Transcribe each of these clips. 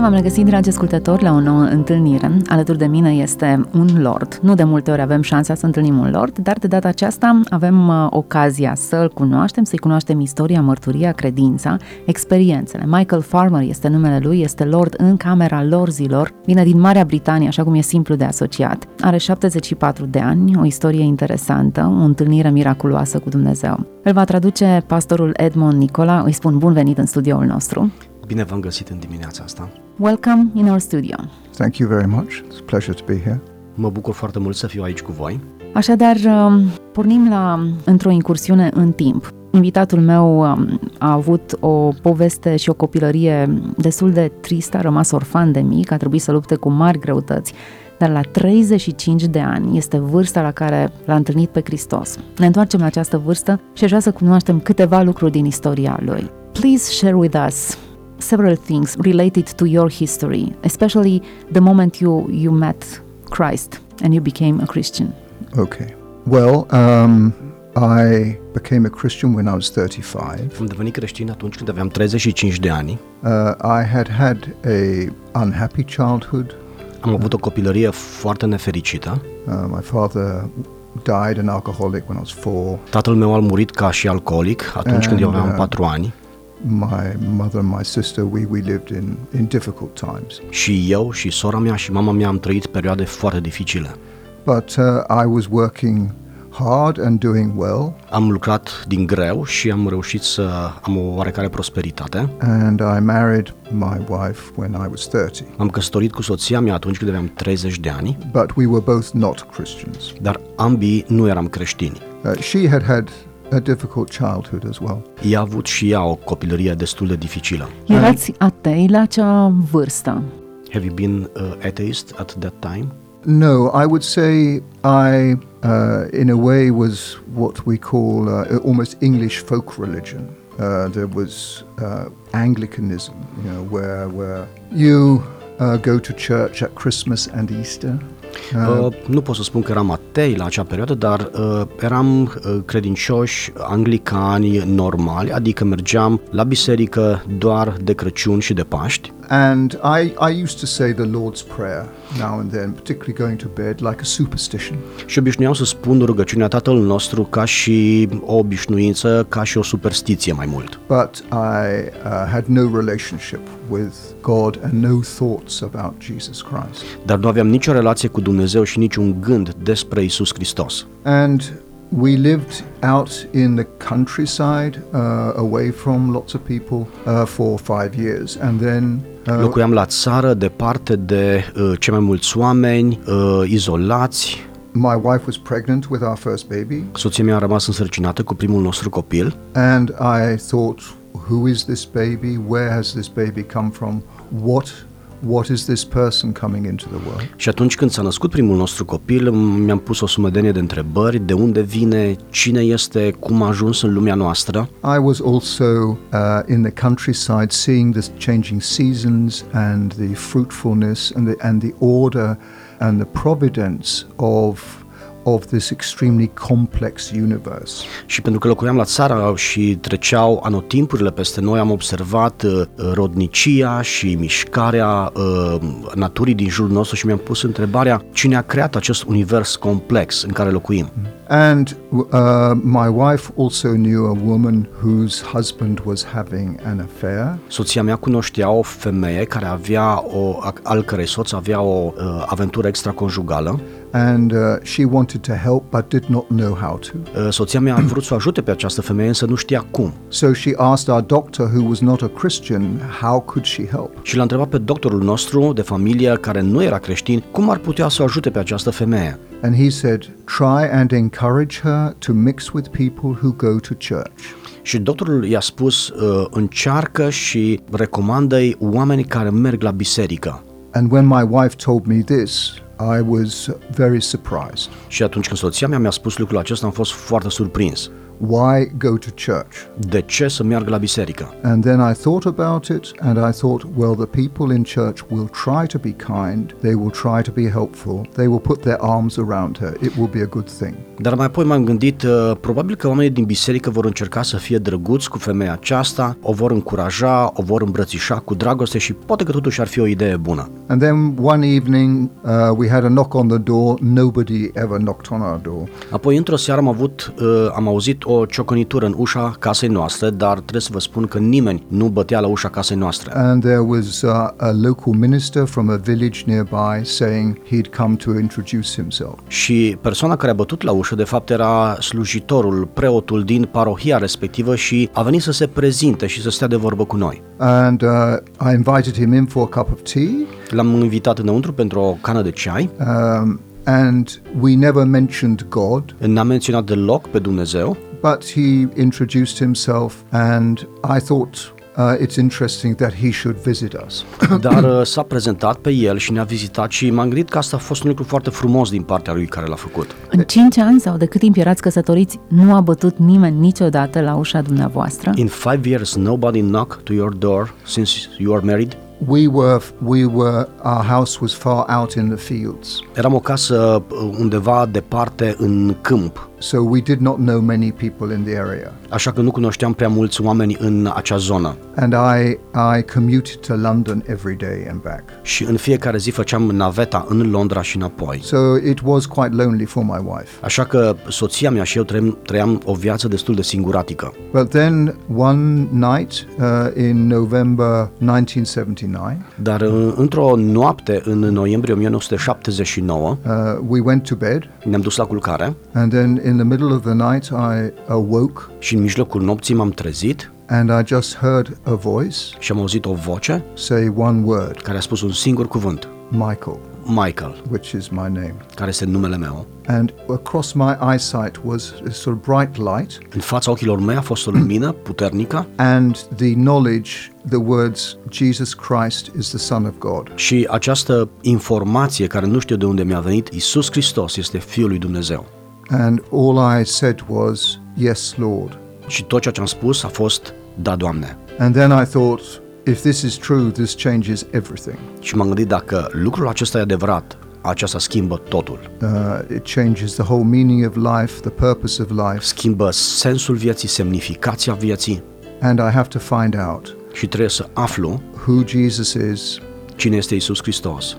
Bine v-am regăsit, dragi ascultători, la o nouă întâlnire. Alături de mine este un lord. Nu de multe ori avem șansa să întâlnim un lord, dar de data aceasta avem uh, ocazia să-l cunoaștem, să-i cunoaștem istoria, mărturia, credința, experiențele. Michael Farmer este numele lui, este lord în Camera Lorzilor, vine din Marea Britanie, așa cum e simplu de asociat. Are 74 de ani, o istorie interesantă, o întâlnire miraculoasă cu Dumnezeu. Îl va traduce pastorul Edmond Nicola, îi spun bun venit în studioul nostru. Bine v-am găsit în dimineața asta. Welcome in our studio. Thank you very much. It's a pleasure to be here. Mă bucur foarte mult să fiu aici cu voi. Așadar, um, pornim la într-o incursiune în timp. Invitatul meu um, a avut o poveste și o copilărie destul de tristă, a rămas orfan de mic, a trebuit să lupte cu mari greutăți, dar la 35 de ani este vârsta la care l-a întâlnit pe Hristos. Ne întoarcem la această vârstă și aș vrea să cunoaștem câteva lucruri din istoria lui. Please share with us several things related to your history, especially the moment you, you met Christ and you became a Christian. Okay. Well, um, I became a Christian when I was 35. Am devenit creștin atunci când aveam 35 de ani. Uh, I had had a unhappy childhood. Am avut o copilărie foarte nefericită. Uh, my father died an alcoholic when I was four. Tatăl meu a murit ca și alcoolic atunci când eu And, aveam uh, 4 ani My mother and my sister, we, we lived in, in difficult times. și eu și sora mea și mama mea am trăit perioade foarte dificile. But uh, I was working hard and doing well, Am lucrat din greu și am reușit să am o oarecare prosperitate. and I married my wife when I was 30. M-am căsătorit cu soția mea atunci când aveam 30 de ani, But we were both not Christians. dar ambii nu eram creștini. Uh, she had had a difficult childhood as well. Ea a avut și ea o copilărie destul de dificilă. Erați atei la acea vârstă. Have you been uh, atheist at that time? No, I would say I, uh, in a way, was what we call uh, almost English folk religion. Uh, there was uh, Anglicanism, you know, where where you uh, go to church at Christmas and Easter. Uh, Uh, nu pot să spun că eram atei la acea perioadă, dar uh, eram uh, credincioși anglicani normali, adică mergeam la biserică doar de Crăciun și de Paști and I, I used to say the Lord's Prayer now and then, particularly going to bed, like a superstition. și obișnuiam să spun rugăciunea Tatăl nostru ca și o obișnuință, ca și o superstiție mai mult. But I uh, had no relationship with God and no thoughts about Jesus Christ. Dar nu aveam nicio relație cu Dumnezeu și niciun gând despre Isus Hristos. And we lived out in the countryside, uh, away from lots of people, uh, for five years. And then uh, Locuiam la țară, departe de uh, cei mai mulți oameni, uh, izolați. my wife was pregnant with our first baby. Soția mea a rămas însărcinată cu primul nostru copil And I thought, who is this baby? Where has this baby come from? What what is this person coming into the world? Și atunci când s-a născut primul nostru copil, mi-am pus o sumedenie de întrebări, de unde vine, cine este, cum a ajuns în lumea noastră. I was also uh, in the countryside seeing the changing seasons and the fruitfulness and the, and the order and the providence of of this extremely complex universe. Și pentru că locuiam la țară și treceau anotimpurile peste noi, am observat uh, rodnicia și mișcarea uh, naturii din jurul nostru și mi-am pus întrebarea cine a creat acest univers complex în care locuim. And uh, my wife also knew a woman whose husband was having an affair, Soția mea cunoștea o femeie care avea o, al cărei soț avea o uh, aventură extraconjugală and uh, she wanted to help but did not know how to. Uh, Soția mea a vrut să o ajute pe această femeie, însă nu știa cum. So she asked our doctor, who was not a Christian, how could she help? Și l-a întrebat pe doctorul nostru de familie, care nu era creștin, cum ar putea să o ajute pe această femeie. And he said, try and encourage her to mix with people who go to church. Și doctorul i-a spus, uh, încearcă și recomandă-i oameni care merg la biserică. And when my wife told me this, I was very surprised. Și atunci când soția mea mi-a spus lucrul acesta, am fost foarte surprins. Why go to church? De ce să meargă la biserică? And then I thought about it and I thought, well, the people in church will try to be kind, they will try to be helpful, they will put their arms around her. It will be a good thing. Dar mai apoi m-am gândit, uh, probabil că oamenii din biserică vor încerca să fie drăguți cu femeia aceasta, o vor încuraja, o vor îmbrățișa cu dragoste și poate că totuși ar fi o idee bună. And then one evening uh, we had a knock on the door. Nobody ever knocked on our door. Apoi, într-o seară am avut, uh, am auzit o ciocănitură în ușa casei noastre, dar trebuie să vă spun că nimeni nu bătea la ușa casei noastre. And there was uh, a local minister from a village nearby saying he'd come to introduce himself. Și persoana care a bătut la ușă, de fapt, era slujitorul, preotul din parohia respectivă și a venit să se prezinte și să stea de vorbă cu noi. And uh, I invited him in for a cup of tea. L-am invitat înăuntru pentru o cană de ceai, Um, and we never mentioned God, n-a menționat deloc pe Dumnezeu, but he introduced himself, and I thought uh, it's interesting that he should visit us. dar uh, s-a prezentat pe el și ne-a vizitat și m-am gândit că asta a fost un lucru foarte frumos din partea lui care l-a făcut. În 5 ani sau de cât timp erați căsătoriți, nu a bătut nimeni niciodată la ușa dumneavoastră? In five years, nobody knocked to your door since you are married. we were we were our house was far out in the fields, Eram o casă uh, undeva departe în câmp, so we did not know many people in the area. așa că nu cunoșteam prea mulți oameni în acea zonă. And I I commuted to London every day and back. Și în fiecare zi făceam naveta în Londra și înapoi. So it was quite lonely for my wife. Așa că soția mea și eu trăiam, trăiam o viață destul de singuratică. But then one night uh, in November 1979, Dar uh, într-o noapte, în noiembrie 1979, uh, we went to bed, ne-am dus la culcare and then in the middle of the night I awoke și în mijlocul nopții m-am trezit and I just heard a voice și am auzit o voce say one word, care a spus un singur cuvânt, Michael, Michael, which is my name. care este numele meu. And across my eyesight was a sort of bright light, În fața ochilor mei a fost o lumină puternică and the knowledge, the words, Jesus Christ is the Son of God. și această informație care nu știu de unde mi-a venit, Isus Hristos este Fiul lui Dumnezeu. And all I said was, Yes, Lord. Și tot ceea ce am spus a fost, da, Doamne. And then I thought, if this is true, this changes everything. Și m-am gândit dacă lucrul acesta e adevărat, aceasta schimbă totul. Uh, it changes the whole meaning of life, the purpose of life, Schimbă sensul vieții, semnificația vieții and I have to find out și trebuie să aflu who Jesus is, cine este Isus Hristos,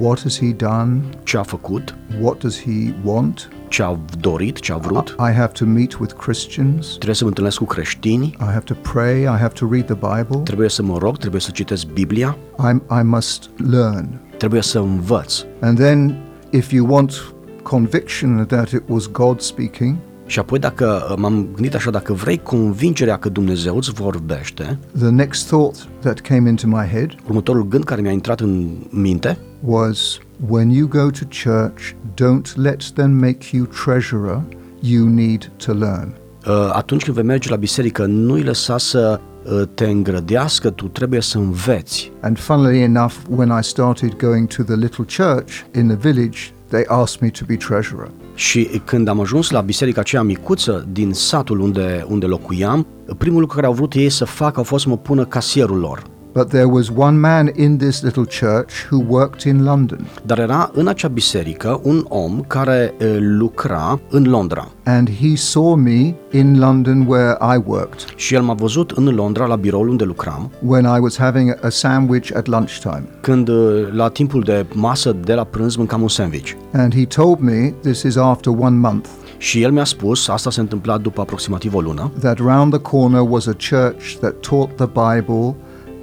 what has He done, ce a făcut, what does He want. Ce a dorit, ce a vrut. I have to meet with Christians. Trebuie să mă întâlnesc cu creștini, I have to pray. I have to read the Bible. trebuie să mă rog, trebuie să citesc Biblia, I, I must learn. trebuie să învăț. And then, if you want conviction that it was God speaking, Și apoi dacă m-am gândit așa, dacă vrei convingerea că Dumnezeu îți vorbește, the next thought that came into my head următorul gând care mi-a intrat în minte was when you go to church, don't let them make you treasurer, you need to learn. uh, atunci când vei merge la biserică, nu-i lăsa să uh, te îngrădească, tu trebuie să înveți. And funnily enough, when I started going to the little church in the village, they asked me to be treasurer. Și când am ajuns la biserica aceea micuță din satul unde, unde locuiam, primul lucru care au vrut ei să facă au fost să mă pună casierul lor. But there was one man in this little church who worked in London, Dar era în acea biserică un om care uh, lucra în Londra. And he saw me in London where I worked. Și el m-a văzut în Londra la biroul unde lucram. When I was having a sandwich at lunchtime. când uh, la timpul de masă de la prânz mâncam un sandwich. And he told me, this is after one month, Și el mi-a spus, asta se întâmpla după aproximativ o lună, that round the corner was a church that taught the Bible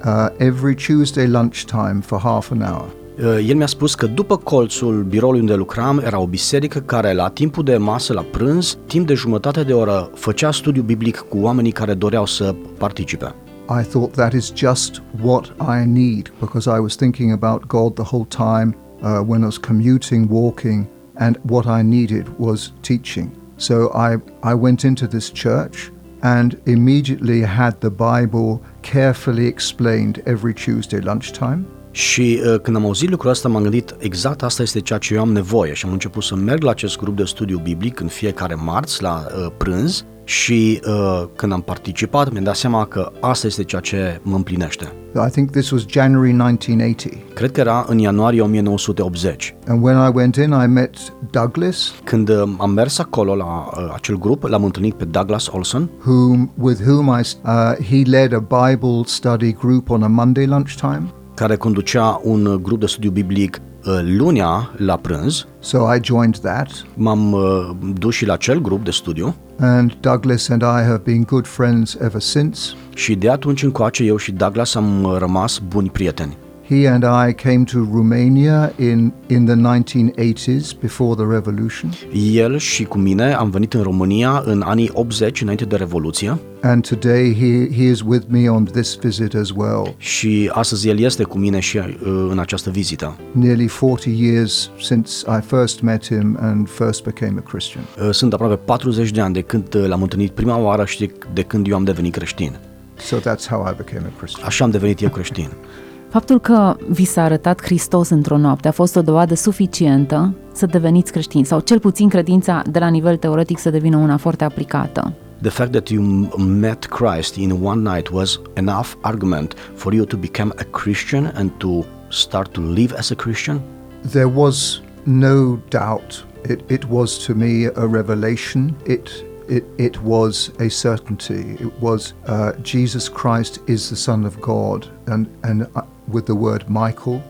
uh, every Tuesday lunchtime for half an hour. Uh, El mi-a spus că după colțul biroului unde lucram era o biserică care la timpul de masă la prânz, timp de jumătate de oră, făcea studiu biblic cu oamenii care doreau să participe. I thought that is just what I need because I was thinking about God the whole time uh, when I was commuting, walking, and what I needed was teaching. So I, I went into this church and immediately had the Bible carefully explained every Tuesday lunchtime. Și uh, când am auzit lucrul ăsta m-am gândit exact asta este ceea ce eu am nevoie și am început să merg la acest grup de studiu biblic în fiecare marți la uh, prânz și uh, când am participat mi-am dat seama că asta este ceea ce mă împlinește. I think this was January 1980. Cred că era în ianuarie 1980. And when I went in, I met Douglas, Când uh, am mers acolo la uh, acel grup, l-am întâlnit pe Douglas Olson, whom, with whom I, uh, he led a Bible study group on a Monday lunchtime. care conducea un uh, grup de studiu biblic uh, lunea la prânz. So I joined that. M-am uh, dus și la acel grup de studiu And Douglas and I have been good friends ever since. și de atunci încoace eu și Douglas am uh, rămas buni prieteni. He and I came to Romania in, in the 1980s, before the revolution. El și cu mine am venit în România în anii 80 înainte de Revoluție And today he, he is with me on this visit as well. și astăzi el este cu mine și uh, în această vizită. Nearly 40 years since I first met him and first became a Christian. Uh, Sunt aproape 40 de ani de când uh, l-am întâlnit prima oară și de- de când eu am devenit creștin. So that's how I became a Christian. Așa am devenit eu creștin. Faptul că vi s-a arătat Hristos într-o noapte a fost o dovadă suficientă să deveniți creștini sau cel puțin credința de la nivel teoretic să devină una foarte aplicată. The fact that you m- met Christ in one night was enough argument for you to become a Christian and to start to live as a Christian? There was no doubt. It, it was to me a revelation. It, it, it was a certainty. It was uh, Jesus Christ is the Son of God, and, and uh, with the word Michael.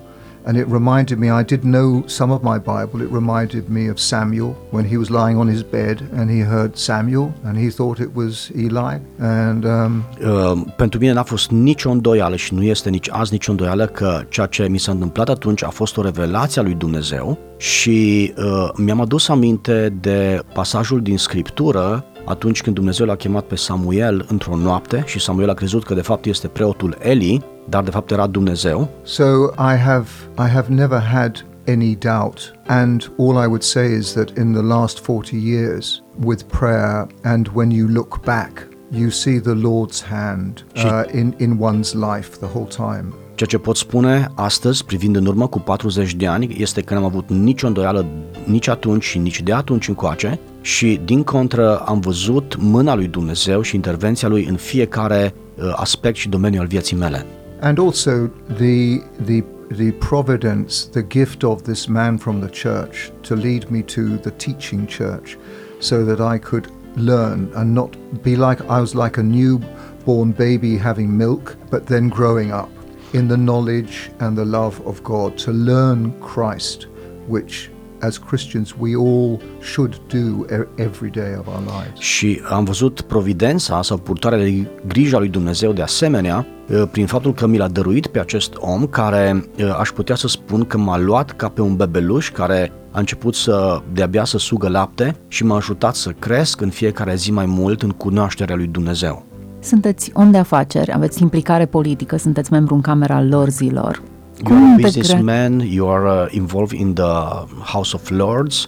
And it reminded me, I did know some of my Bible, it reminded me of Samuel when he was lying on his bed and he heard Samuel and he thought it was Eli. And um, Uh, pentru mine n-a fost nicio îndoială și nu este nici azi nicio îndoială că ceea ce mi s-a întâmplat atunci a fost o revelație a lui Dumnezeu și uh, mi-am adus aminte de pasajul din Scriptură atunci când Dumnezeu l-a chemat pe Samuel într-o noapte și Samuel a crezut că de fapt este preotul Eli, dar de fapt era Dumnezeu So I have I have never had any doubt, and all I would say is that in the last 40 years with prayer, and when you look back, you see the Lord's hand uh, in in one's life the whole time. Ceea ce pot spune astăzi, privind în urmă cu 40 de ani, este că n-am avut nicio îndoială nici atunci și nici de atunci încoace și, din contră, am văzut mâna lui Dumnezeu și intervenția lui în fiecare uh, aspect și domeniu al vieții mele. And also the the the providence, the gift of this man from the church to lead me to the teaching church, so that I could learn and not be like I was like a newborn baby having milk, but then growing up in the knowledge and the love of God to learn Christ, which as Christians we all should do e- every day of our lives. Și am văzut providența sau purtarea de grija lui Dumnezeu de asemenea uh, prin faptul că mi l-a dăruit pe acest om care uh, aș putea să spun că m-a luat ca pe un bebeluș care a început să de-abia să sugă lapte și m-a ajutat să cresc în fiecare zi mai mult în cunoașterea lui Dumnezeu. Sunteți om de afaceri, aveți implicare politică, sunteți membru în Camera Lorzilor. You are a integra- businessman, you are uh, involved in the House of Lords,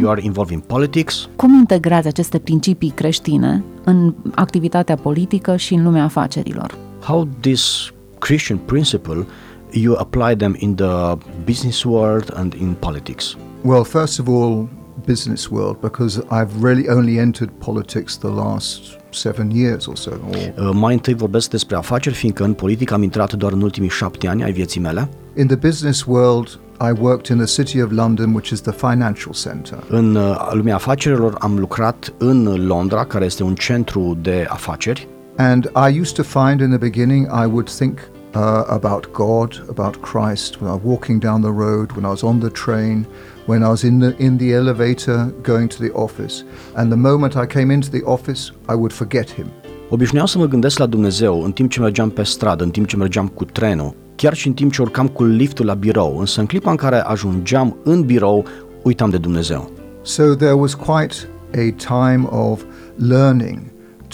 you are involved in politics. Cum integrați aceste principii creștine în activitatea politică și în lumea afacerilor? How this Christian principle you apply them in the business world and in politics? Well, first of all, business world, because I've really only entered politics the last seven years or so. Or Uh, Mai întâi vorbesc despre afaceri, fiindcă în politică am intrat doar în ultimii șapte ani ai vieții mele. in the business world, I worked in the city of London, which is the financial center. În uh, lumea afacerilor am lucrat în Londra, care este un centru de afaceri And I used to find in the beginning, I would think uh, about God, about Christ, when I was walking down the road, when I was on the train, when I was in the, in the elevator going to the office. And the moment I came into the office, I would forget Him. Obișnuiam să mă gândesc la Dumnezeu în timp ce mergeam pe stradă, în timp ce mergeam cu trenul, chiar și în timp ce urcam cu liftul la birou, însă în clipa în care ajungeam în birou, uitam de Dumnezeu. So there was quite a time of learning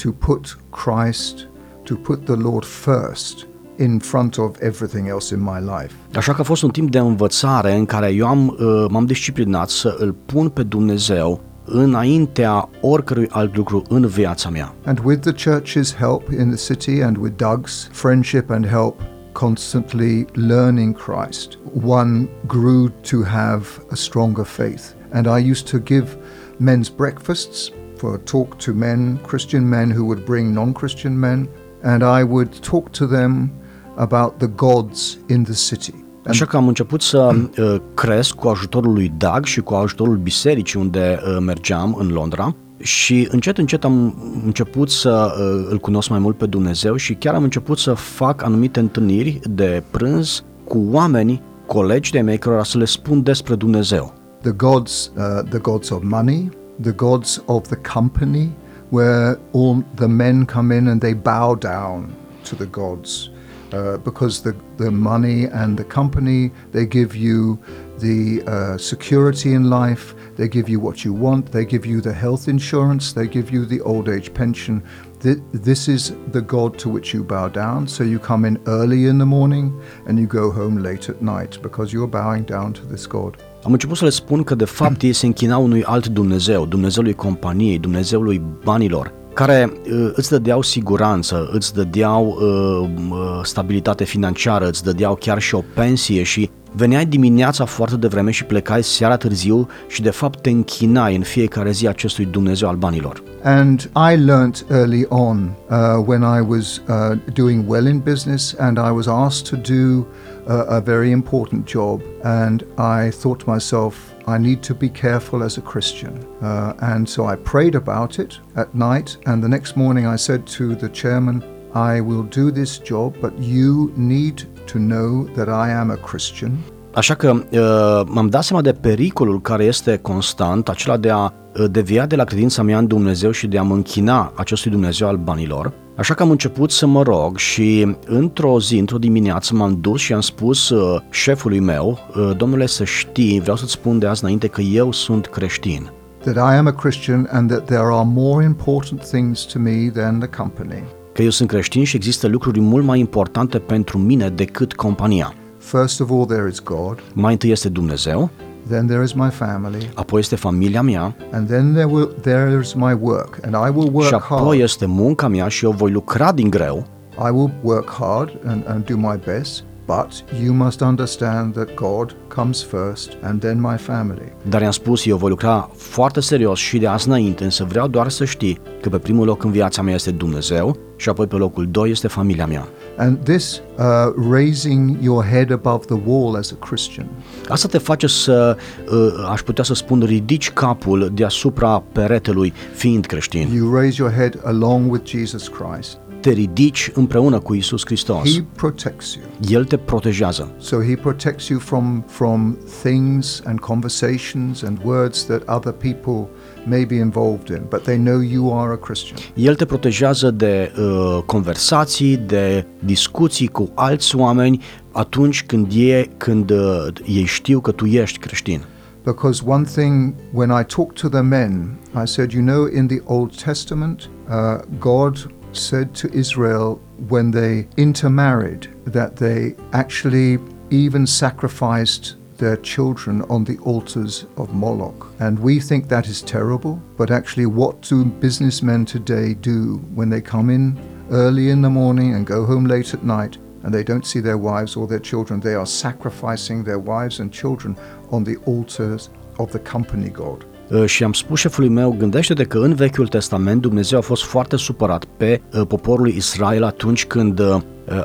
to put Christ, to put the Lord first in front of everything else in my life. Așa că a fost un timp de învățare în care eu am, uh, m-am disciplinat să îl pun pe Dumnezeu înaintea oricărui alt lucru în viața mea. And with the church's help in the city and with Doug's friendship and help, constantly learning Christ, one grew to have a stronger faith. And I used to give men's breakfasts for a talk to men, Christian men who would bring non Christian men, and I would talk to them about the gods in the city. Așa că am început să uh, cresc cu ajutorul lui Doug și cu ajutorul bisericii unde uh, mergeam în Londra și încet, încet am început să uh, îl cunosc mai mult pe Dumnezeu și chiar am început să fac anumite întâlniri de prânz cu oameni, colegi de mei, cărora să le spun despre Dumnezeu. The gods, uh, the gods of money, the gods of the company, where all the men come in and they bow down to the gods. Uh, because the, the money and the company they give you the uh, security in life they give you what you want they give you the health insurance they give you the old age pension. Th- this is the god to which you bow down. So you come in early in the morning and you go home late at night because you're bowing down to this god. Am început să le spun că de fapt ei se închinau unui alt Dumnezeu, Dumnezeului companiei, Dumnezeului banilor, care uh, îți dădeau siguranță, îți dădeau uh, uh, stabilitate financiară, îți dădeau chiar și o pensie și veneai dimineața foarte devreme și plecai seara târziu și de fapt te închinai în fiecare zi acestui Dumnezeu al banilor. And I learnt early on uh, when I was uh, doing well in business and I was asked to do uh, a very important job. And I thought to myself, I need to be careful as a Christian. Uh, and so I prayed about it at night. And the next morning I said to the chairman, I will do this job, but you need to know that I am a Christian. Așa că uh, m-am dat seama de pericolul care este constant, acela de a uh, devia de la credința mea în Dumnezeu și de a mă închina acestui Dumnezeu al banilor. Așa că am început să mă rog și într-o zi, într-o dimineață m-am dus și am spus uh, șefului meu, uh, domnule să știi, vreau să-ți spun de azi înainte că eu sunt creștin. That I am a Christian and that there are more important things to me than the company. Că eu sunt creștin și există lucruri mult mai importante pentru mine decât compania. First of all, there is God, Mai întâi este Dumnezeu, then there is my family, apoi este familia mea and then there will there is my work, and I will și work apoi hard. este munca mea și eu voi lucra din greu I will work hard and, and do my best, but you must understand that God comes first and then my family. Dar i-am spus, eu voi lucra foarte serios și de azi înainte, însă vreau doar să știi că pe primul loc în viața mea este Dumnezeu și apoi pe locul 2 este familia mea. And this uh, raising your head above the wall as a Christian Asta te face să, uh, aș putea să spun, ridici capul deasupra peretelui fiind creștin. You raise your head along with Jesus Christ. Te ridici împreună cu Isus Hristos. He protects you. El te protejează. So he protects you from from things and conversations and words that other people may be involved in, but they know you are a Christian. El te protejează de uh, conversații, de discuții cu alți oameni atunci când, e, când uh, ei știu că tu ești creștin. Because one thing, when I talked to the men, I said, you know, in the Old Testament, uh, God said to Israel when they intermarried that they actually even sacrificed their children on the altars of Moloch. And we think that is terrible, but actually, what do businessmen today do when they come in early in the morning and go home late at night? And they don't see their wives or their children. They are sacrificing their wives and children on the altars of the company god. Și am spus șefului meu, gândește-te că în Vechiul Testament Dumnezeu a fost foarte supărat pe poporul Israel atunci când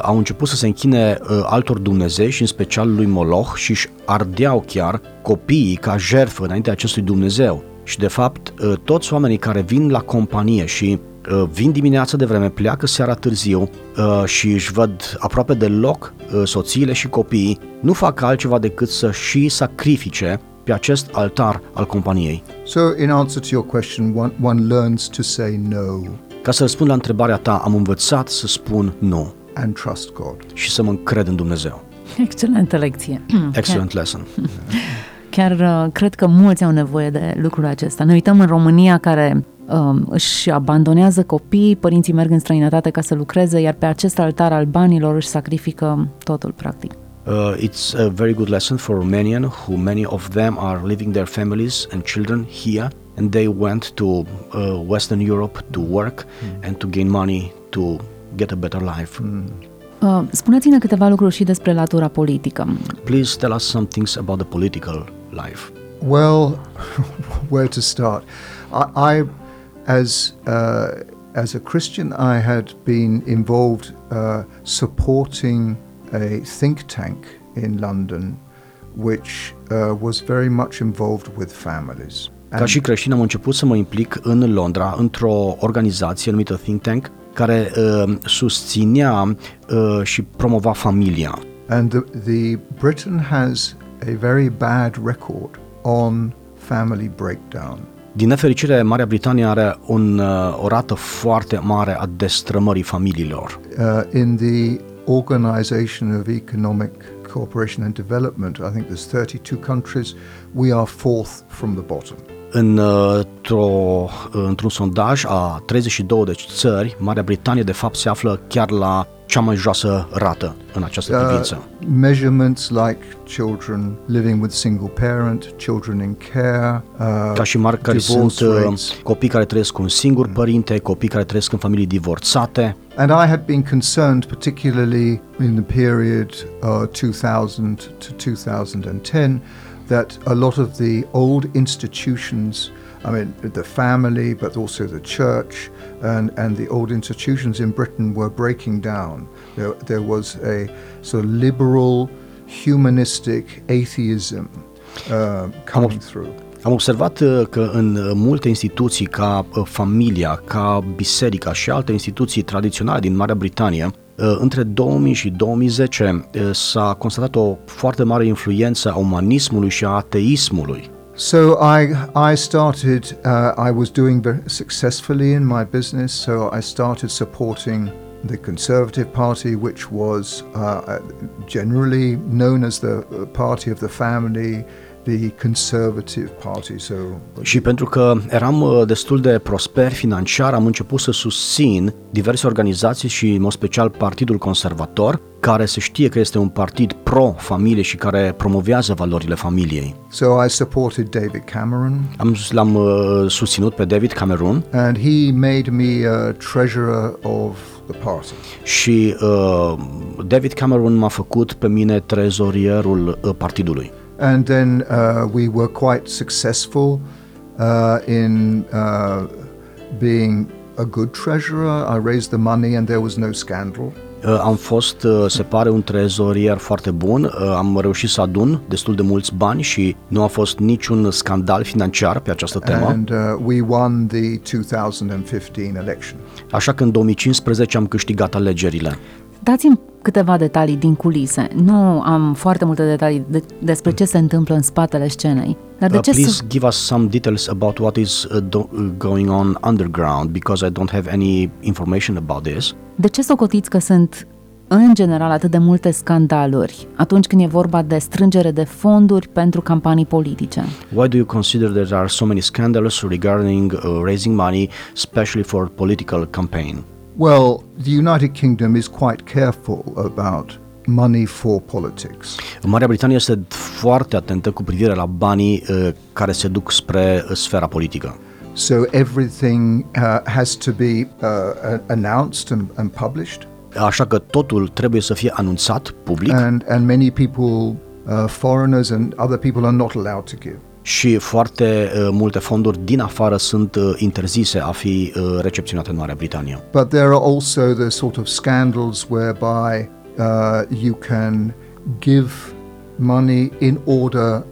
au început să se închine uh, altor Dumnezei și în special lui Moloch și își ardeau chiar copiii ca jertfă înaintea acestui Dumnezeu. Și de fapt, uh, toți oamenii care vin la companie și uh, vin dimineața de vreme, pleacă seara târziu uh, și își văd aproape deloc uh, soțiile și copiii, nu fac altceva decât să și sacrifice pe acest altar al companiei. So, in answer to your question, one, one learns to say no Ca să răspund la întrebarea ta, am învățat să spun nu and trust God. și să mă încred în Dumnezeu. Excelentă lecție. Excellent lesson. Chiar uh, cred că mulți au nevoie de lucrul acesta. Ne uităm în România care um, își abandonează copiii, părinții merg în străinătate ca să lucreze, iar pe acest altar al banilor își sacrifică totul, practic. Uh, it's a very good lesson for Romanian, who many of them are leaving their families and children here, and they went to uh, Western Europe to work and to gain money to get a better life. Uh, spuneți-ne câteva lucruri și despre latura politică. Please tell us some things about the political life. Well, where to start? I, I as uh, as a Christian, I had been involved uh, supporting a think tank in London, which uh, was very much involved with families. Ca și creștin am început să mă implic în Londra într-o organizație numită Think Tank care uh, susținea uh, și promova familia. And the, the Britain has a very bad record on family breakdown. Din nefericire, Marea Britanie are un, uh, o rată foarte mare a destrămării familiilor. Uh, in the Organization of Economic Cooperation and Development, I think there's 32 countries, we are fourth from the bottom. Într-o, într-un sondaj a 32 de țări, Marea Britanie de fapt se află chiar la cea mai joasă rată în această privință. Uh, measurements like children living with single parent, children in care, uh, Ca și marcări divorce sunt uh, rates. copii care trăiesc cu un singur părinte, copii care trăiesc în familii divorțate. And I had been concerned, particularly in the period uh, 2000 to 2010, that a lot of the old institutions, I mean, the family, but also the church, and, and the old institutions in Britain were breaking down. There, there was a sort of liberal, humanistic atheism uh, coming through. Am observat uh, că în uh, multe instituții ca uh, familia, ca biserica și alte instituții tradiționale din Marea Britanie, între 2000 și 2010 uh, s-a constatat o foarte mare influență a umanismului și a ateismului. So I I started uh, I was doing very successfully in my business. So I started supporting the Conservative Party, which was uh, generally known as the party of the family, the Conservative Party. So Și pentru că eram uh, destul de prosper financiar, am început să susțin diverse organizații și, în mod special, Partidul Conservator, care se știe că este un partid pro-familie și care promovează valorile familiei. so I supported David Cameron, Am, l-am uh, susținut pe David Cameron and he made me a treasurer of the party. și uh, David Cameron m-a făcut pe mine trezorierul uh, partidului. And then uh, we were quite successful uh, in uh, being a good treasurer. I raised the money and there was no scandal. Uh, am fost, uh, se pare, un trezorier foarte bun, uh, am reușit să adun destul de mulți bani și nu a fost niciun scandal financiar pe această temă, And uh, we won the 2015 election. așa că în 2015 am câștigat alegerile. Dați-mi câteva detalii din culise. Nu am foarte multe detalii de- despre ce se întâmplă în spatele scenei. Dar de Uh, ce please să... give us some details about what is uh, do- uh, going on underground because I don't have any information about this. De ce socotiți că sunt în general atât de multe scandaluri atunci când e vorba de strângere de fonduri pentru campanii politice? Why do you consider there are so many scandals regarding uh, raising money, especially for political campaign? Well, the United Kingdom is quite careful about money for politics. Marea Britanie este foarte atentă cu privire la banii uh, care se duc spre uh, sfera politică. So everything uh, has to be uh, a- announced and, and published. Așa că totul trebuie să fie anunțat public And, and many people, uh, foreigners and other people, are not allowed to give. Și foarte uh, multe fonduri din afară sunt uh, interzise a fi uh, recepționate în Marea Britanie. But there are also the sort of scandals whereby uh, you can give money in order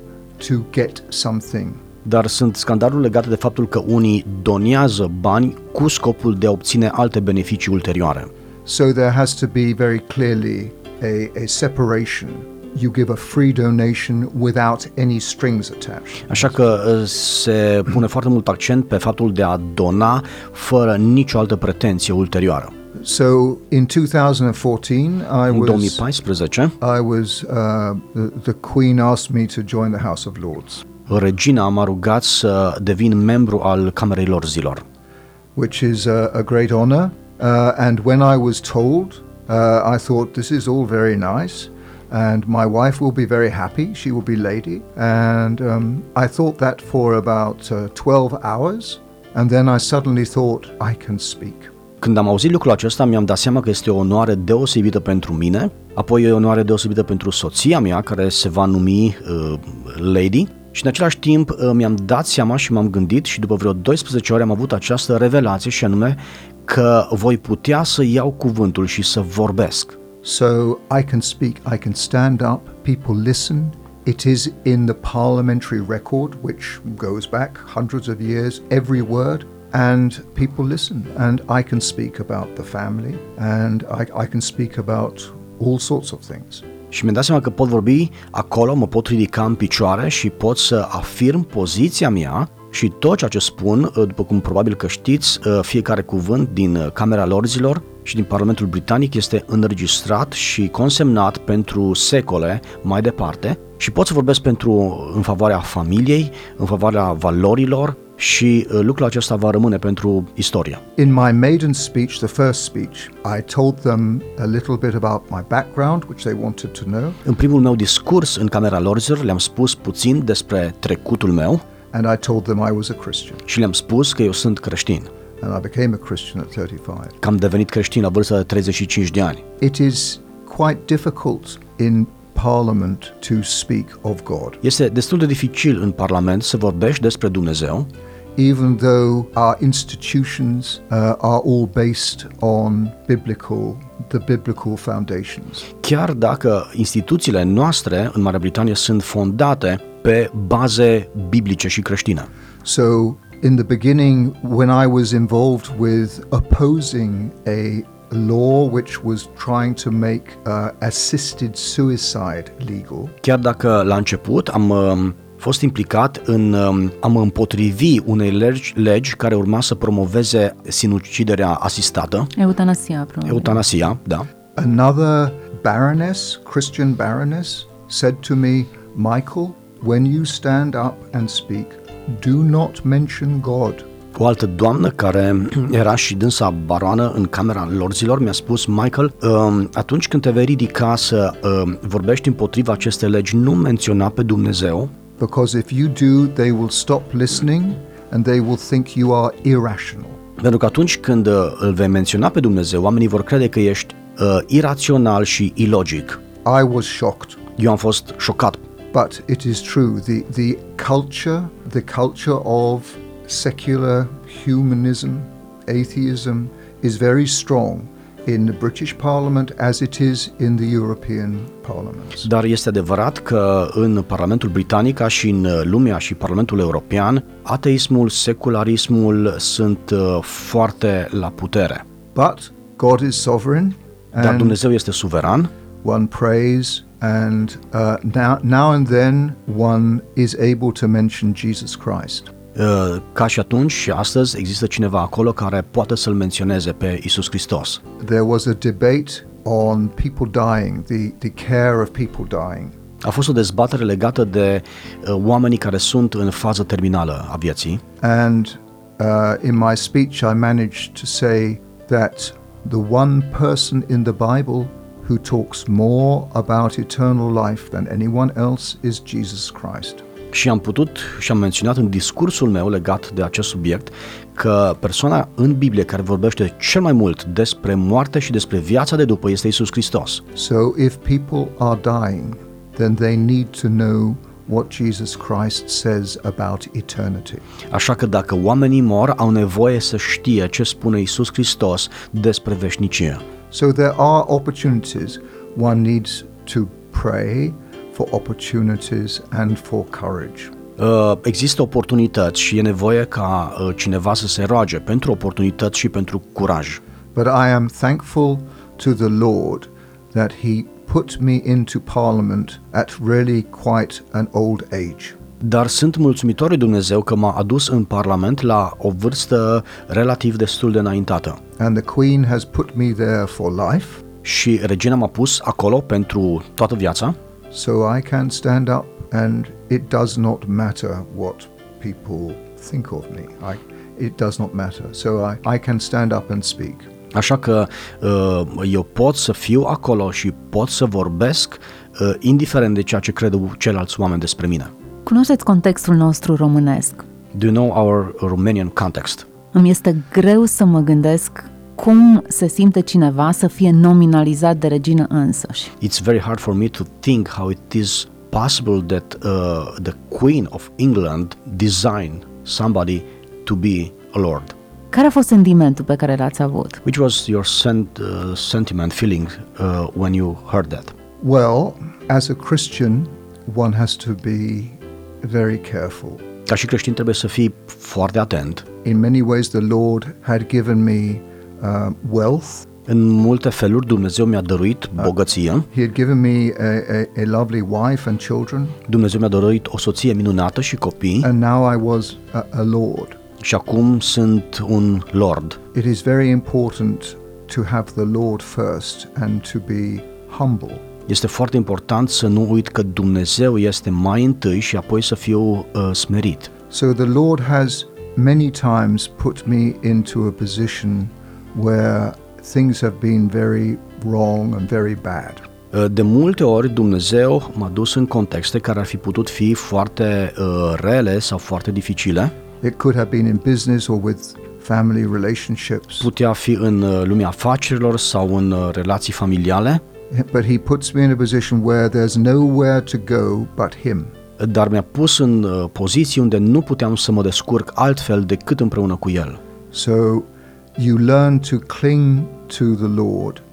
to get something. Dar sunt scandaluri legate de faptul că unii donează bani cu scopul de a obține alte beneficii ulterioare. So there has to be very clearly a, a separation. You give a free donation without any strings attached. Așa că uh, se pune foarte mult accent pe faptul de a dona fără nicio altă pretenție ulterioară. So in 2014, I În was 2014, I was uh, the, the Queen asked me to join the House of Lords, regina m-a rugat să devin membru al Camerei Lorzilor. which is a, a great honor. Uh, and when I was told, uh, I thought this is all very nice, and my wife will be very happy. She will be lady, and um, I thought that for about uh, 12 hours, and then I suddenly thought I can speak. Când am auzit lucrul acesta, mi-am dat seama că este o onoare deosebită pentru mine, apoi e o onoare deosebită pentru soția mea, care se va numi uh, Lady, și în același timp uh, mi-am dat seama și m-am gândit și după vreo 12 ore am avut această revelație și anume că voi putea să iau cuvântul și să vorbesc. So I can speak, I can stand up, people listen. It is in the parliamentary record, which goes back hundreds of years, every word, and people listen. And I can speak about the family, and I, I can speak about all sorts of things. Și mi-am dat seama că pot vorbi acolo, mă pot ridica în picioare și pot să afirm poziția mea și tot ceea ce spun, uh, după cum probabil că știți, uh, fiecare cuvânt din uh, Camera Lorzilor și din Parlamentul Britanic este înregistrat și consemnat pentru secole mai departe și pot să vorbesc pentru în favoarea familiei, în favoarea valorilor și lucrul acesta va rămâne pentru istoria. In my maiden speech, the first speech, I told them a little bit about my background, which they wanted to know. În primul meu discurs în Camera Lorzilor le-am spus puțin despre trecutul meu and I told them I was a Christian. și le-am spus că eu sunt creștin. And I became a Christian at 35. Că am devenit creștin la vârsta de 35 de ani. It is quite difficult in Parliament to speak of God, Este destul de dificil în Parlament să vorbești despre Dumnezeu, even though our institutions uh, are all based on biblical, the biblical foundations. chiar dacă instituțiile noastre în Marea Britanie sunt fondate pe baze biblice și creștine. So, in the beginning, when I was involved with opposing a law which was trying to make uh, assisted suicide legal, Chiar dacă la început am um, fost implicat în um, am împotrivi unei legi, legi care urma să promoveze sinuciderea asistată, Eutanasia, probabil. eutanasia, da. another baroness, Christian baroness, said to me, Michael, when you stand up and speak, do not mention God. O altă doamnă care era și dânsa baroană în camera lorzilor mi-a spus Michael, um, atunci când te vei ridica să um, vorbești împotriva acestei legi, nu menționa pe Dumnezeu, Because if you do, they will stop listening and they will think you are irrational. pentru că atunci când uh, îl vei menționa pe Dumnezeu, oamenii vor crede că ești uh, irațional și ilogic. I was shocked. Eu am fost șocat. But it is true, the, the culture, the culture of secular humanism, atheism, is very strong in the British Parliament as it is in the European parliaments. Dar este adevărat că în Parlamentul Britanic, ca și în lumea și Parlamentul European, ateismul, secularismul sunt uh, foarte la putere. But God is sovereign, Dar and Dumnezeu este suveran one prays, and uh, now, now and then one is able to mention Jesus Christ. Uh, ca și atunci și astăzi există cineva acolo care poate să-L menționeze pe Isus Hristos. There was a debate on people dying, the, the care of people dying. A fost o dezbatere legată de uh, oamenii care sunt în fază terminală a vieții And uh, in my speech, I managed to say that the one person in the Bible who talks more about eternal life than anyone else is Jesus Christ. și am putut și am menționat în discursul meu legat de acest subiect că persoana în Biblie care vorbește cel mai mult despre moarte și despre viața de după este Isus Hristos. So if people are dying, then they need to know what Jesus Christ says about eternity. Așa că dacă oamenii mor, au nevoie să știe ce spune Isus Hristos despre veșnicie. So there are opportunities. One needs to pray for opportunities and for courage. Uh, Există oportunități și e nevoie ca uh, cineva să se roage pentru oportunități și pentru curaj. But I am thankful to the Lord that He put me into Parliament at really quite an old age. Dar sunt mulțumitor lui Dumnezeu că m-a adus în Parlament la o vârstă relativ destul de înaintată. And the Queen has put me there for life, Și regina m-a pus acolo pentru toată viața, so I can stand up and it does not matter what people think of me. I, it does not matter. So I, I can stand up and speak. așa că uh, eu pot să fiu acolo și pot să vorbesc uh, indiferent de ceea ce cred ceilalți oameni despre mine. Cunoașteți contextul nostru românesc. Do you know our Romanian context? Îmi este greu să mă gândesc cum se simte cineva să fie nominalizat de regină însăși. It's very hard for me to think how it is possible that uh, the Queen of England designed somebody to be a lord. Care a fost sentimentul pe care l-ați avut? Which was your sent, uh, sentiment, feeling uh, when you heard that? Well, as a Christian, one has to be very careful. Ca și creștin trebuie să fii foarte atent. In many ways, the Lord had given me uh, wealth. În multe feluri Dumnezeu mi-a dăruit bogăție. He had given me a, a, a lovely wife and children, Dumnezeu mi-a dăruit o soție minunată și copii and now I was a, a Lord. și acum sunt un lord. It is very important to have the Lord first and to be humble. Este foarte important să nu uit că Dumnezeu este mai întâi și apoi să fiu uh, smerit. So the Lord has many times put me into a position where things have been very wrong and very bad. Uh, De multe ori Dumnezeu m-a dus în contexte care ar fi putut fi foarte uh, rele sau foarte dificile. It could have been in business or with family relationships, Putea fi în uh, lumea afacerilor sau în uh, relații familiale, but He puts me in a position where there's nowhere to go but Him. dar mi-a pus în uh, poziții unde nu puteam să mă descurc altfel decât împreună cu El. So you learn to cling to the Lord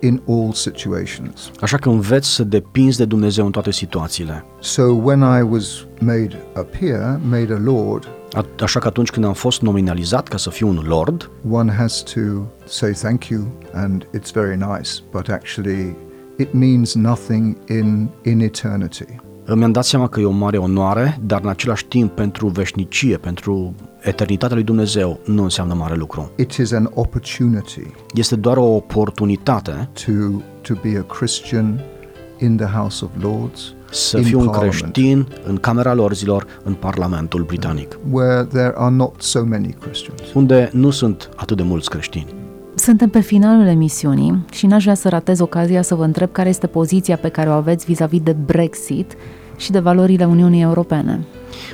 in all situations. Așa că înveți să depinzi de Dumnezeu în toate situațiile. So when I was made a peer, made a lord, A- Așa că atunci când am fost nominalizat ca să fiu un lord, one has to say thank you and it's very nice, but actually it means nothing in in eternity. mi-am dat seama că e o mare onoare, dar în același timp pentru veșnicie, pentru eternitatea lui Dumnezeu, nu înseamnă mare lucru. It is an opportunity Este doar o oportunitate to to be a Christian in the House of Lords, să in fiu un Parliament, creștin în Camera Lorzilor, în Parlamentul Britanic, where there are not so many Christians. unde nu sunt atât de mulți creștini. Suntem pe finalul emisiunii și n-aș vrea să ratez ocazia să vă întreb care este poziția pe care o aveți vis-a-vis de Brexit și de valorile Uniunii Europene.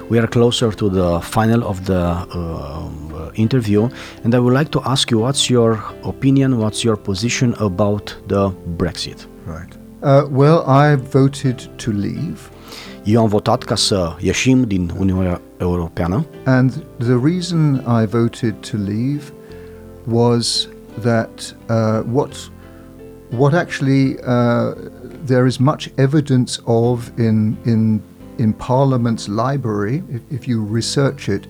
We are closer to the final of the uh, interview, and I would like to ask you what's your opinion, what's your position about the Brexit? Right. Uh, well, I voted to leave, Eu am votat ca să ieșim din Uniunea Europeană and the reason I voted to leave was that uh, what what actually uh, there is much evidence of in in in Parliament's library, if, if you research it,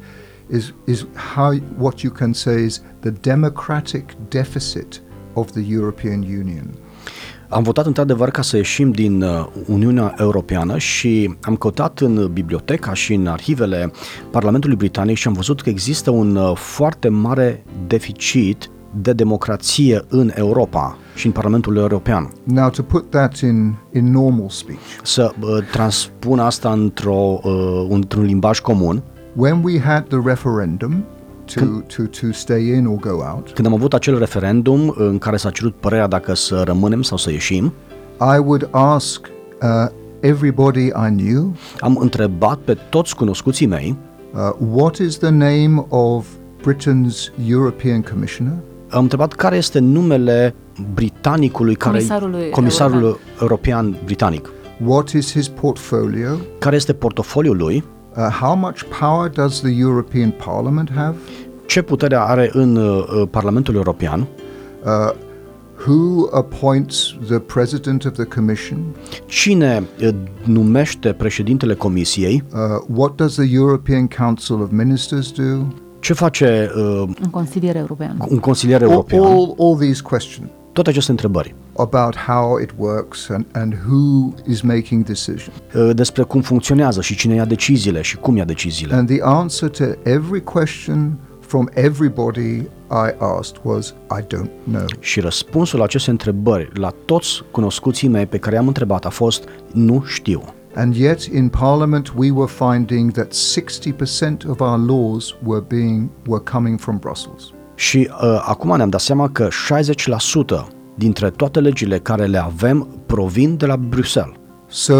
is is how what you can say is the democratic deficit of the European Union. Am votat într-adevăr ca să ieșim din uh, Uniunea Europeană și am căutat în biblioteca și în arhivele Parlamentului Britanic și am văzut că există un uh, foarte mare deficit de democrație în Europa și în Parlamentul European. Now, to put that in in normal speech, Să uh, transpun asta într-o, uh, într-un limbaj comun, when we had the referendum to to to stay in or go out, când am avut acel referendum în care s-a cerut părerea dacă să rămânem sau să ieșim, I would ask uh, everybody I knew, am întrebat pe toți cunoscuții mei uh, what is the name of Britain's European Commissioner? Am întrebat care este numele britanicului care Comisarului comisarul european. european britanic. What is his portfolio? Care este portofoliul lui? Uh, how much power does the European Parliament have? Ce putere are în uh, Parlamentul European? Uh, who appoints the president of the Commission? Cine uh, numește președintele comisiei? Uh, what does the European Council of Ministers do? Ce face uh, În Consilier European. un consilier All, european? all, all these questions Toate aceste întrebări about how it works and, and who is making decisions. uh, despre cum funcționează și cine ia deciziile și cum ia deciziile. And the answer to every question from everybody I asked was, I don't know. Și răspunsul la aceste întrebări la toți cunoscuții mei pe care i-am întrebat a fost nu știu. And yet in Parliament we were finding that 60% of our laws were being were coming from Brussels. Și uh, acum ne-am dat seama că 60% dintre toate legile care le avem provin de la Bruxelles. So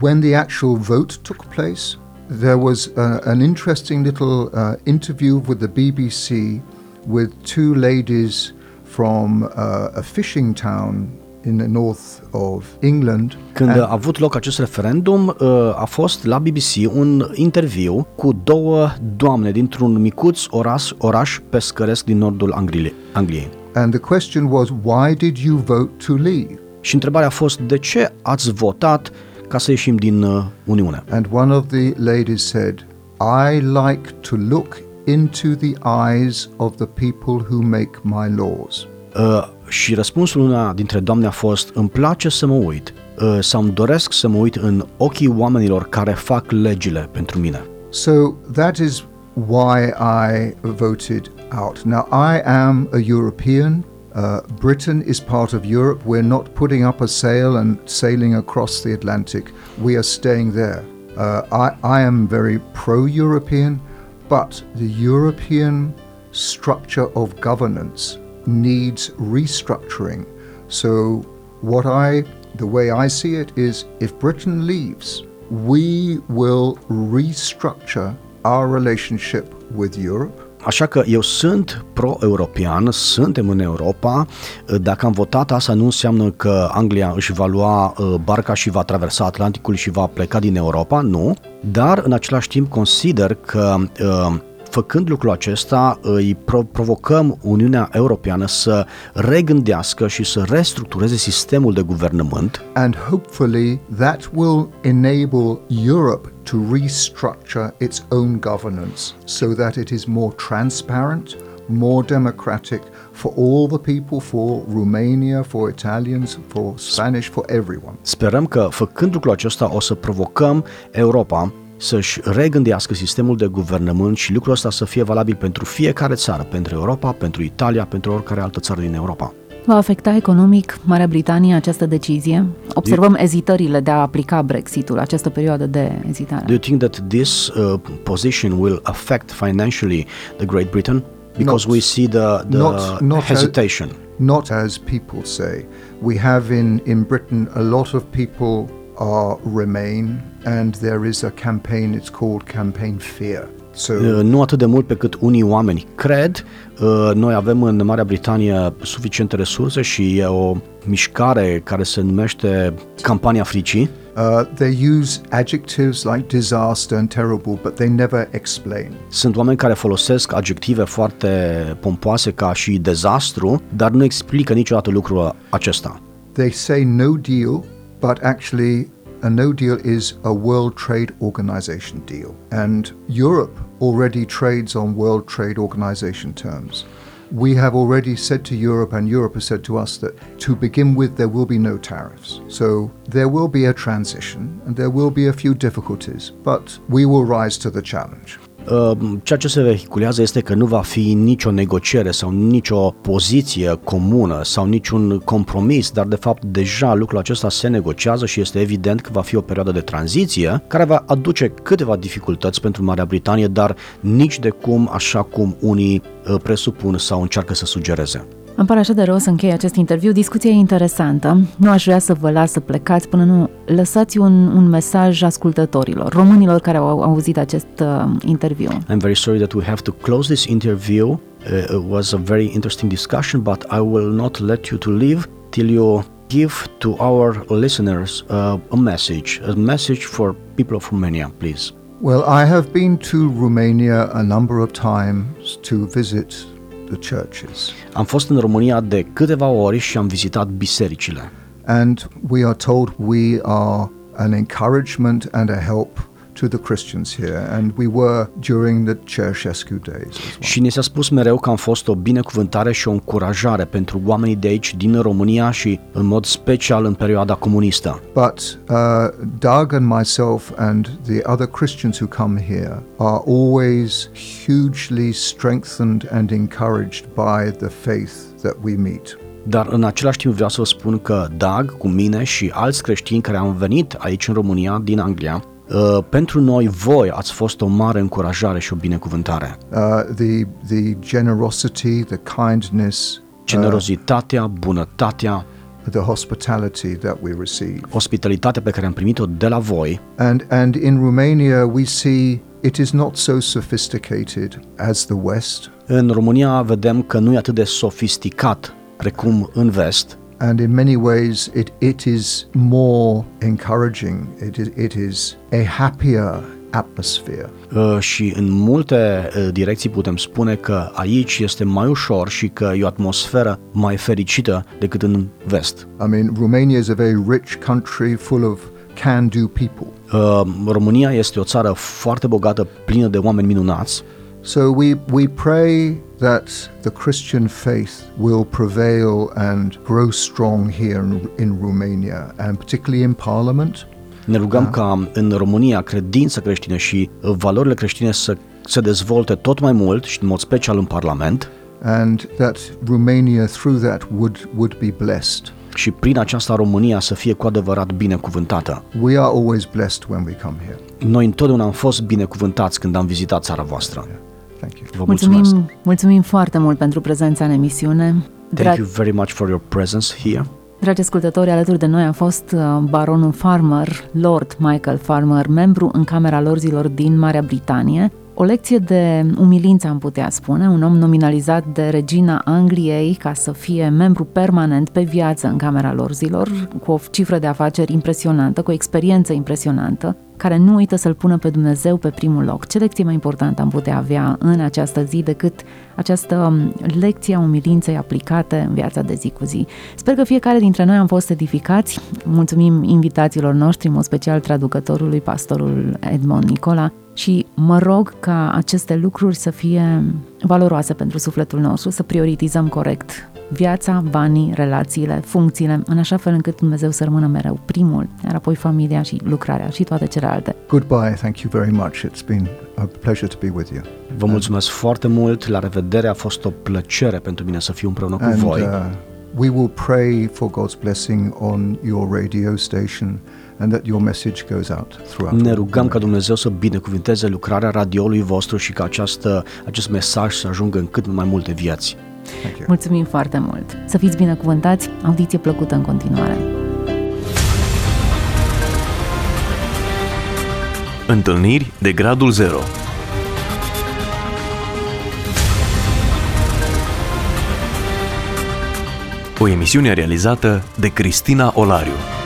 when the actual vote took place, there was uh, an interesting little uh, interview with the BBC with two ladies from uh, a fishing town in the north of England. Când and- a avut loc acest referendum, uh, a fost la BBC un interviu cu două doamne dintr-un micuț oraș, oraș pescăresc din nordul Angliei. Angliei. And the question was, why did you vote to leave? Și întrebarea a fost de ce ați votat ca să ieșim din uh, Uniune? And one of the ladies said, I like to look into the eyes of the people who make my laws. Uh, și răspunsul una dintre doamne a fost îmi place să mă uit uh, sau îmi doresc să mă uit în ochii oamenilor care fac legile pentru mine. So that is why I voted out. Now, I am a European. Uh, Britain is part of Europe. We're not putting up a sail and sailing across the Atlantic. We are staying there. Uh, I, I am very pro European, but the European structure of governance needs restructuring. So, what I, the way I see it, is if Britain leaves, we will restructure our relationship with Europe. Așa că eu sunt pro-european, suntem în Europa. Dacă am votat, asta nu înseamnă că Anglia își va lua uh, barca și va traversa Atlanticul și va pleca din Europa, nu. Dar în același timp consider că uh, făcând lucrul acesta îi pro- provocăm Uniunea Europeană să regândească și să restructureze sistemul de guvernământ And hopefully that will enable Europe to restructure its own governance so that it is more transparent, more democratic for all the people, for Romania, for Italians, for Spanish, for everyone. Sperăm că făcând lucrul acesta o să provocăm Europa să-și regândească sistemul de guvernământ și lucrul ăsta să fie valabil pentru fiecare țară, pentru Europa, pentru Italia, pentru oricare altă țară din Europa. Va afecta economic Marea Britanie această decizie? Observăm ezitările de a aplica Brexitul, această perioadă de Do you think that this uh, position will affect financially the Great Britain? Because Not- we see the, the not- not as- hesitation. Not as people say. We have in, in Britain a lot of people are Remain, and there is a campaign, it's called Campaign Fear. So Uh, Nu atât de mult pe cât unii oameni cred. Uh, Noi avem în Marea Britanie suficiente resurse și e o mișcare care se numește Campania Fricii. Uh, they use adjectives like disaster and terrible, but they never explain. Sunt oameni care folosesc adjective foarte pompoase ca și dezastru, dar nu explică niciodată lucrul acesta. They say no deal, but actually, a no deal is a World Trade Organization deal. And Europe already trades on World Trade Organization terms. We have already said to Europe, and Europe has said to us, that to begin with, there will be no tariffs. So there will be a transition and there will be a few difficulties, but we will rise to the challenge. Uh, Ceea ce se vehiculează este că nu va fi nicio negociere sau nicio poziție comună sau niciun compromis, dar de fapt deja lucrul acesta se negociază și este evident că va fi o perioadă de tranziție care va aduce câteva dificultăți pentru Marea Britanie, dar nici de cum așa cum unii uh, presupun sau încearcă să sugereze. Îmi pare așa de rău să închei acest interviu. Discuția e interesantă. Nu aș vrea să vă las să plecați până nu lăsați un, un mesaj ascultătorilor, românilor care au auzit acest uh, interviu. I'm very sorry that we have to close this interview. Uh, it was a very interesting discussion, but I will not let you to leave till you give to our listeners uh, a message, a message for people of Romania, please. Well, I have been to Romania a number of times to visit the churches. Am fost în România de câteva ori și am vizitat bisericile. And we are told we are an encouragement and a help to the Christians here, and we were during the Ceausescu days as well. Și ni s-a spus mereu că am fost o binecuvântare și o încurajare pentru oamenii de aici din România și în mod special în perioada comunistă. But uh, Doug and myself and the other Christians who come here are always hugely strengthened and encouraged by the faith that we meet. Dar în același timp vreau să vă spun că Dag, cu mine și alți creștini care am venit aici în România, din Anglia, uh, pentru noi voi ați fost o mare încurajare și o binecuvântare. Uh, the the generosity, the kindness, Generozitatea, bunătatea, the hospitality that we receive. ospitalitatea pe care am primit-o de la voi And and in Romania we see it is not so sophisticated as the West. În România vedem că nu e atât de sofisticat precum în vest, and in many ways it, it is more encouraging. It is, it is a happier atmosphere. Uh, și în multe uh, direcții putem spune că aici este mai ușor și că e o atmosferă mai fericită decât în vest. I mean, Romania is a very rich country full of can-do people. Uh, România este o țară foarte bogată, plină de oameni minunați. So we, we pray that the Christian faith will prevail and grow strong here in, in Romania, and particularly in Parliament. Ne rugăm ca în România credința creștină și uh, valorile creștine să se dezvolte tot mai mult și în mod special în Parlament and that Romania through that would would be blessed. și prin aceasta România să fie cu adevărat binecuvântată. We are always blessed when we come here. Noi întotdeauna am fost binecuvântați când am vizitat țara voastră. Thank you. Vă mulțumesc. Mulțumim, mulțumim foarte mult pentru prezența în emisiune. Thank you very much for your presence here. Dragi ascultători, alături de noi a fost uh, baronul Farmer, Lord Michael Farmer, membru în Camera Lorzilor din Marea Britanie. O lecție de umilință, am putea spune, un om nominalizat de regina Angliei ca să fie membru permanent pe viață în Camera Lorzilor, cu o cifră de afaceri impresionantă, cu o experiență impresionantă, care nu uită să-L pună pe Dumnezeu pe primul loc. Ce lecție mai importantă am putea avea în această zi decât această um, lecție a umilinței aplicate în viața de zi cu zi. Sper că fiecare dintre noi am fost edificați. Mulțumim invitațiilor noștri, în mod special traducătorului, pastorul Edmond Nicola, și mă rog ca aceste lucruri să fie valoroase pentru sufletul nostru, să prioritizăm corect viața, banii, relațiile, funcțiile, în așa fel încât Dumnezeu să rămână mereu primul, iar apoi familia și lucrarea și toate celelalte. Goodbye. Thank you very much. It's been a pleasure to be with you. Vă mulțumesc foarte mult, la revedere, a fost o plăcere pentru mine să fiu împreună cu And voi. uh, we will pray for God's blessing on your radio station and that your message goes out throughout. Ne rugăm ca Dumnezeu să binecuvinteze lucrarea radioului vostru și ca această, acest mesaj să ajungă în cât mai multe vieți. Thank you. Mulțumim foarte mult! Să fiți binecuvântați, audiție plăcută în continuare! Întâlniri de gradul 0 O emisiune realizată de Cristina Olariu